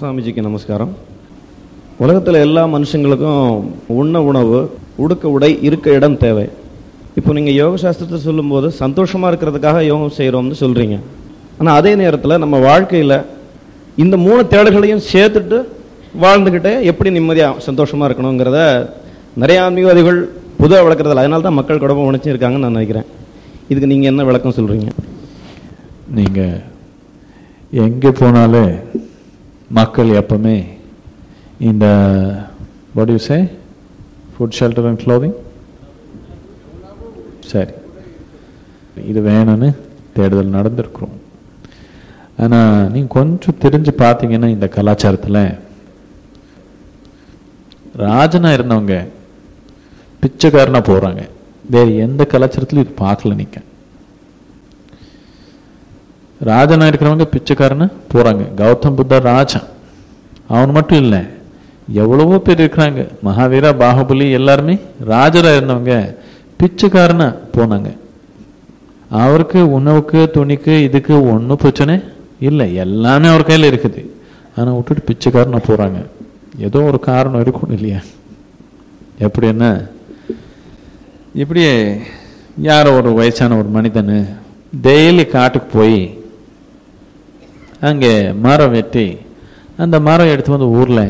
சாமிஜிக்கு நமஸ்காரம். உலகத்தில் எல்லா மனுஷங்களுக்கும் உண்ண உணவு உடுக்க உடை இருக்க இடம் தேவை. இப்போ நீங்கள் யோக சாஸ்திரத்தை சொல்லும்போது சந்தோஷமாக இருக்கிறதுக்காக யோகம் செய்கிறோம்னு சொல்கிறீங்க ஆனால் அதே நேரத்தில் நம்ம வாழ்க்கையில் இந்த மூணு தேடல்களையும் சேர்த்துட்டு வாழ்ந்துக்கிட்டே எப்படி நிம்மதியாக சந்தோஷமாக இருக்கணுங்கிறத நிறைய ஆன்மீகவாதிகள் பொதுவாக வளர்க்குறதில்ல அதனால தான் மக்கள் குழப்பம் உணர்ச்சி இருக்காங்கன்னு நான் நினைக்கிறேன். இதுக்கு நீங்கள் என்ன விளக்கம் சொல்கிறீங்க நீங்க எங்கே போனாலே மக்கள் எப்பவுமே இந்த what you say food shelter and clothing சரி. இது வேணும்னு தேடுதல் நடந்திருக்கிறோம். ஆனால் நீங்கள் கொஞ்சம் தெரிஞ்சு பார்த்தீங்கன்னா இந்த கலாச்சாரத்தில் ராஜனா இருந்தவங்க பிச்சைக்காரனாக போகிறாங்க வேறு எந்த கலாச்சாரத்திலும் இது பார்க்கல நீங்கள் ராஜனாக இருக்கிறவங்க பிச்சைக்காரன்னு போறாங்க. கௌதம் புத்தா ராஜா அவன் மட்டும் இல்லை எவ்வளவோ பேர் இருக்கிறாங்க. மகாவீரா பாகுபலி எல்லாருமே ராஜரா இருந்தவங்க பிச்சைக்காரனா போனாங்க. அவருக்கு உணவுக்கு துணிக்கு இதுக்கு ஒன்றும் பிரச்சனை இல்லை. எல்லாமே அவர் கையில் இருக்குது. ஆனால் விட்டுட்டு பிச்சைக்காரனா போறாங்க. ஏதோ ஒரு காரணம் இருக்கும் இல்லையா? எப்படி என்ன இப்படியே யாரோ ஒரு வயசான ஒரு மனிதன் டெய்லி காட்டுக்கு போய் அங்கே மரம் வெட்டி அந்த மரம் எடுத்து வந்து ஊரில்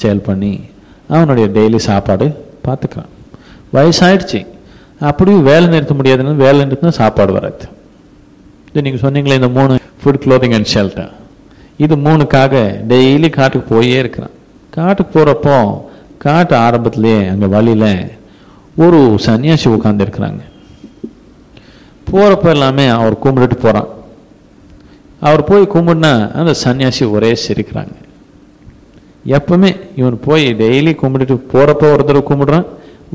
சேல் பண்ணி அவனுடைய டெய்லி சாப்பாடு பார்த்துக்கிறான். வயசாயிடுச்சு. அப்படியும் வேலை நிறுத்த முடியாதுன்னு வேலை நிறுத்தினா சாப்பாடு வராது. இது நீங்கள் சொன்னீங்களே இந்த மூணு ஃபுட் க்ளோதிங் அண்ட் ஷெல்டர் இது மூணுக்காக டெய்லி காட்டுக்கு போயே இருக்கிறான். காட்டுக்கு போகிறப்போ காட்டு ஆரம்பத்துலேயே அங்கே வழியில் ஒரு சன்னியாசி உட்காந்துருக்குறாங்க போகிறப்ப எல்லாமே அவர் கும்பிட்டுட்டு போகிறான் அவர் போய் கும்பிடுனா அந்த சன்னியாசி ஒரே சிரிக்கிறாங்க. எப்பவுமே இவன் போய் டெய்லி கும்பிட்டுட்டு போறப்போ ஒரு தடவை கும்பிடுறான்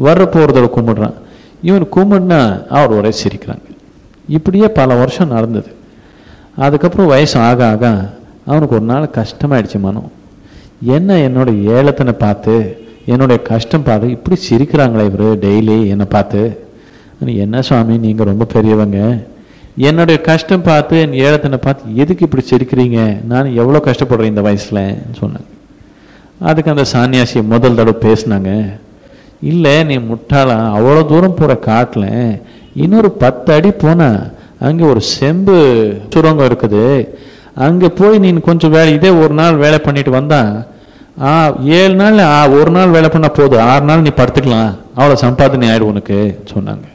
வர்றப்போ ஒரு தடவை கும்பிடுறான். இவன் கும்பிடுனா அவர் ஒரே சிரிக்கிறாங்க. இப்படியே பல வருஷம் நடந்தது. அதுக்கப்புறம் வயசு ஆக ஆக அவனுக்கு ஒரு நாள் கஷ்டமாயிடுச்சு மனம் என்ன என்னோட ஏலத்தனை பார்த்து என்னுடைய கஷ்டம் பார்த்து இப்படி சிரிக்கிறாங்களே இவர் டெய்லி என்னை பார்த்து. என்ன சுவாமி நீங்க ரொம்ப பெரியவங்க. என்னுடைய கஷ்டம் பார்த்து என் ஏழத்தனை பார்த்து எதுக்கு இப்படி சிரிக்கிறீங்க? நான் எவ்வளோ கஷ்டப்படுறேன் இந்த வயசில் சொன்னாங்க அதுக்கு அந்த சான்னியாசி முதல் தடவை பேசினாங்க. இல்லை நீ முட்டாளா? அவ்வளோ தூரம் போகிற காட்டில் இன்னொரு பத்து அடி போனா அங்கே ஒரு செம்பு சுரங்கம் இருக்குது. அங்கே போய் நீ கொஞ்சம் வேலை இதே ஒரு நாள் வேலை பண்ணிட்டு வந்தான் ஆ ஏழு நாள் ஒரு நாள் வேலை பண்ணால் போதும். ஆறு நாள் நீ படுத்துக்கலாம். அவ்வளோ சம்பாதனை ஆயிடும் உனக்கு சொன்னாங்க.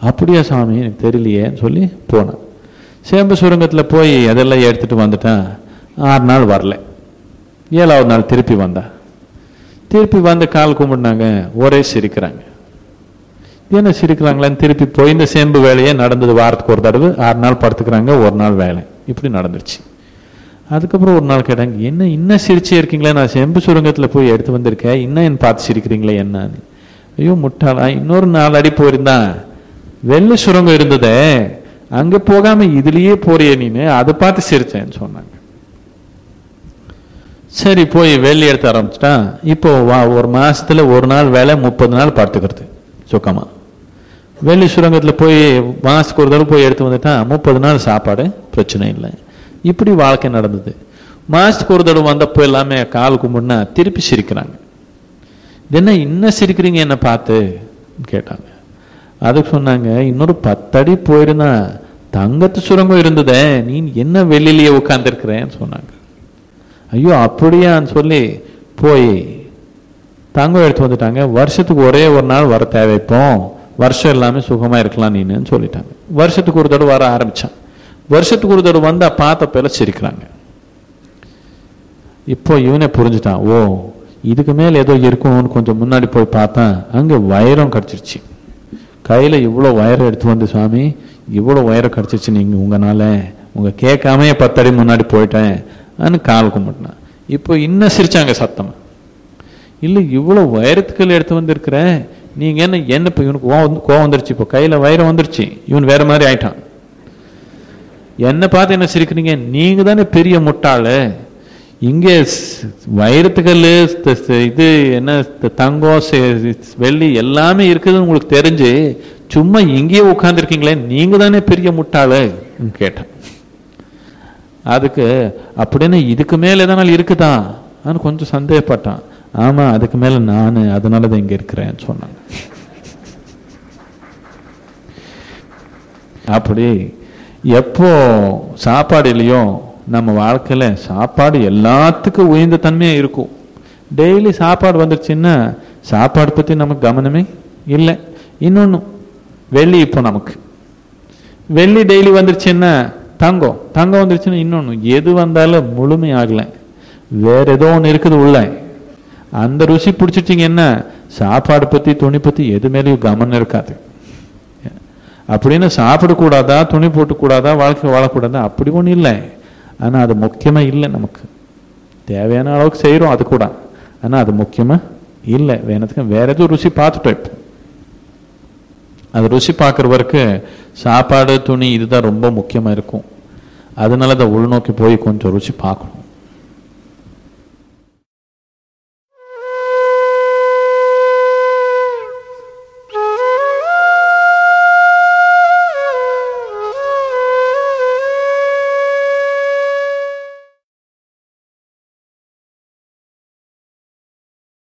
அப்படியா சாமி எனக்கு தெரியலையேன்னு சொல்லி போனேன். சேம்பு சுரங்கத்தில் போய் அதெல்லாம் எடுத்துகிட்டு வந்துட்டேன். ஆறு நாள் வரல. ஏழாவது நாள் திருப்பி வந்தா திருப்பி வந்து கால் கும்பிடுனாங்க ஒரே சிரிக்கிறாங்க. என்ன சிரிக்கிறாங்களான்னு திருப்பி போய் இந்த சேம்பு வேலையே நடந்தது வாரத்துக்கு ஒரு தடவை ஆறு நாள் படுத்துக்கிறாங்க ஒரு நாள் வேலை. இப்படி நடந்துருச்சு. அதுக்கப்புறம் ஒரு நாள் கேட்டாங்க என்ன இன்னும் சிரிச்சே இருக்கீங்களே? நான் செம்பு சுரங்கத்தில் போய் எடுத்து வந்திருக்கேன். இன்னும் என் பார்த்து சிரிக்கிறீங்களே என்னன்னு? ஐயோ முட்டாளா? இன்னொரு நாலு அடி போயிருந்தான். வெள்ளை சுரங்கம் இருந்ததே அங்க போகாம இதுலயே போறிய நீனு அதை பார்த்து சிரிச்சேன்னு சொன்னாங்க. சரி போய் வெள்ளி எடுத்து ஆரம்பிச்சிட்டான் இப்போ வா ஒரு மாசத்துல ஒரு நாள் வேலை முப்பது நாள் பார்த்துக்கிறது சுக்கமா. வெள்ளி சுரங்கத்துல போய் மாசத்துக்கு ஒரு தடவை போய் எடுத்து வந்துட்டான் முப்பது நாள் சாப்பாடு பிரச்சனை இல்லை. இப்படி வாழ்க்கை நடந்தது. மாசத்துக்கு ஒரு தடவை வந்தப்போ எல்லாமே கால் கும்பிடுனா திருப்பி சிரிக்கிறாங்க. என்ன இன்னும் சிரிக்கிறீங்க என்ன பார்த்து? கேட்டாங்க. அதுக்கு சொன்னாங்க இன்னொரு பத்தடி போயிருந்தா தங்கத்து சுரங்கம் இருந்ததே நீ என்ன வெளியிலேயே உட்காந்துருக்கிறேன்னு சொன்னாங்க. ஐயோ அப்படியான்னு சொல்லி போய் தங்கம் எடுத்து வந்துட்டாங்க. வருஷத்துக்கு ஒரே ஒரு நாள் வர தேவைப்போம் வருஷம் எல்லாமே சுகமா இருக்கலாம் நீன்னு சொல்லிட்டாங்க. வருஷத்துக்கு ஒரு தடவை வர ஆரம்பிச்சான். வருஷத்துக்கு ஒரு தடவை வந்தா பார்த்த பேர சிரிக்கிறாங்க. இப்போ இவனே புரிஞ்சுட்டான். ஓ இதுக்கு மேல ஏதோ இருக்கும்னு கொஞ்சம் முன்னாடி போய் பார்த்தேன். அங்க வைரம் கிடைச்சிருச்சு. கையில் இவ்வளோ வயரை எடுத்து வந்து சுவாமி இவ்வளோ வயரை கிடச்சிச்சு நீங்கள் உங்களால் உங்க கேட்காமயே பத்தடி முன்னாடி போயிட்டேன். கால் கும்பிட்டேன். இப்போ இன்னும் சிரிச்சாங்க சத்தம். இல்லை இவ்வளோ வைரத்துக்கள் எடுத்து வந்திருக்கிறேன் நீங்கள் என்ன என்ன இப்போ இவனுக்கு கோவம் கோவம் வந்துருச்சு? இப்போ கையில் வைரம் வந்துருச்சு. இவன் வேற மாதிரி ஆயிட்டான். என்னை பார்த்து என்ன சிரிக்கிறீங்க? நீங்கள் தானே பெரிய முட்டாளு. இங்கே வைரத்துக்கல் இது என்ன தங்கம் வெள்ளி எல்லாமே இருக்குதுன்னு உங்களுக்கு தெரிஞ்சு சும்மா இங்கேயே உட்காந்துருக்கீங்களே நீங்க தானே பெரிய முட்டாளு? கேட்டேன். அதுக்கு அப்படின்னு இதுக்கு மேல எதனால் இருக்குதா? கொஞ்சம் சந்தேகப்பட்டான். ஆமா அதுக்கு மேல நான் அதனால தான் இங்க இருக்கிறேன்னு சொன்னாங்க. அப்படி எப்போ சாப்பாடு இல்லையோ நம்ம வாழ்க்கையில சாப்பாடு எல்லாத்துக்கும் உயர்ந்த தன்மையாக இருக்கும். டெய்லி சாப்பாடு வந்துருச்சுன்னா சாப்பாடு பத்தி நமக்கு கவனமே இல்லை. இன்னொன்னு வெள்ளி இப்போ நமக்கு. வெள்ளி டெய்லி வந்துருச்சுன்னா தங்கம். தங்கம் வந்துருச்சுன்னா இன்னொன்னு எது வந்தாலும் முழுமை வேற ஏதோ ஒன்று இருக்குது உள்ள. அந்த ருசி பிடிச்சிட்டிங்கன்னா சாப்பாடு பத்தி துணி பத்தி எது மேலேயும் கவனம் இருக்காது. அப்படின்னு சாப்பிடக்கூடாதா துணி போட்டுக்கூடாதா வாழ்க்கை வாழக்கூடாதா அப்படி ஒன்றும் இல்லை. ஆனா அது முக்கியமா இல்லை நமக்கு. தேவையான அளவுக்கு செய்கிறோம் அது கூட. ஆனா அது முக்கியமா இல்லை. வேணத்துக்கு வேற எதுவும் ருசி பார்த்துட்டோம் இப்போ. அது ருசி பார்க்குறவருக்கு சாப்பாடு துணி இதுதான் ரொம்ப முக்கியமா இருக்கும். அதனால அதை உள்நோக்கி போய் கொஞ்சம் ருசி பார்க்கணும்.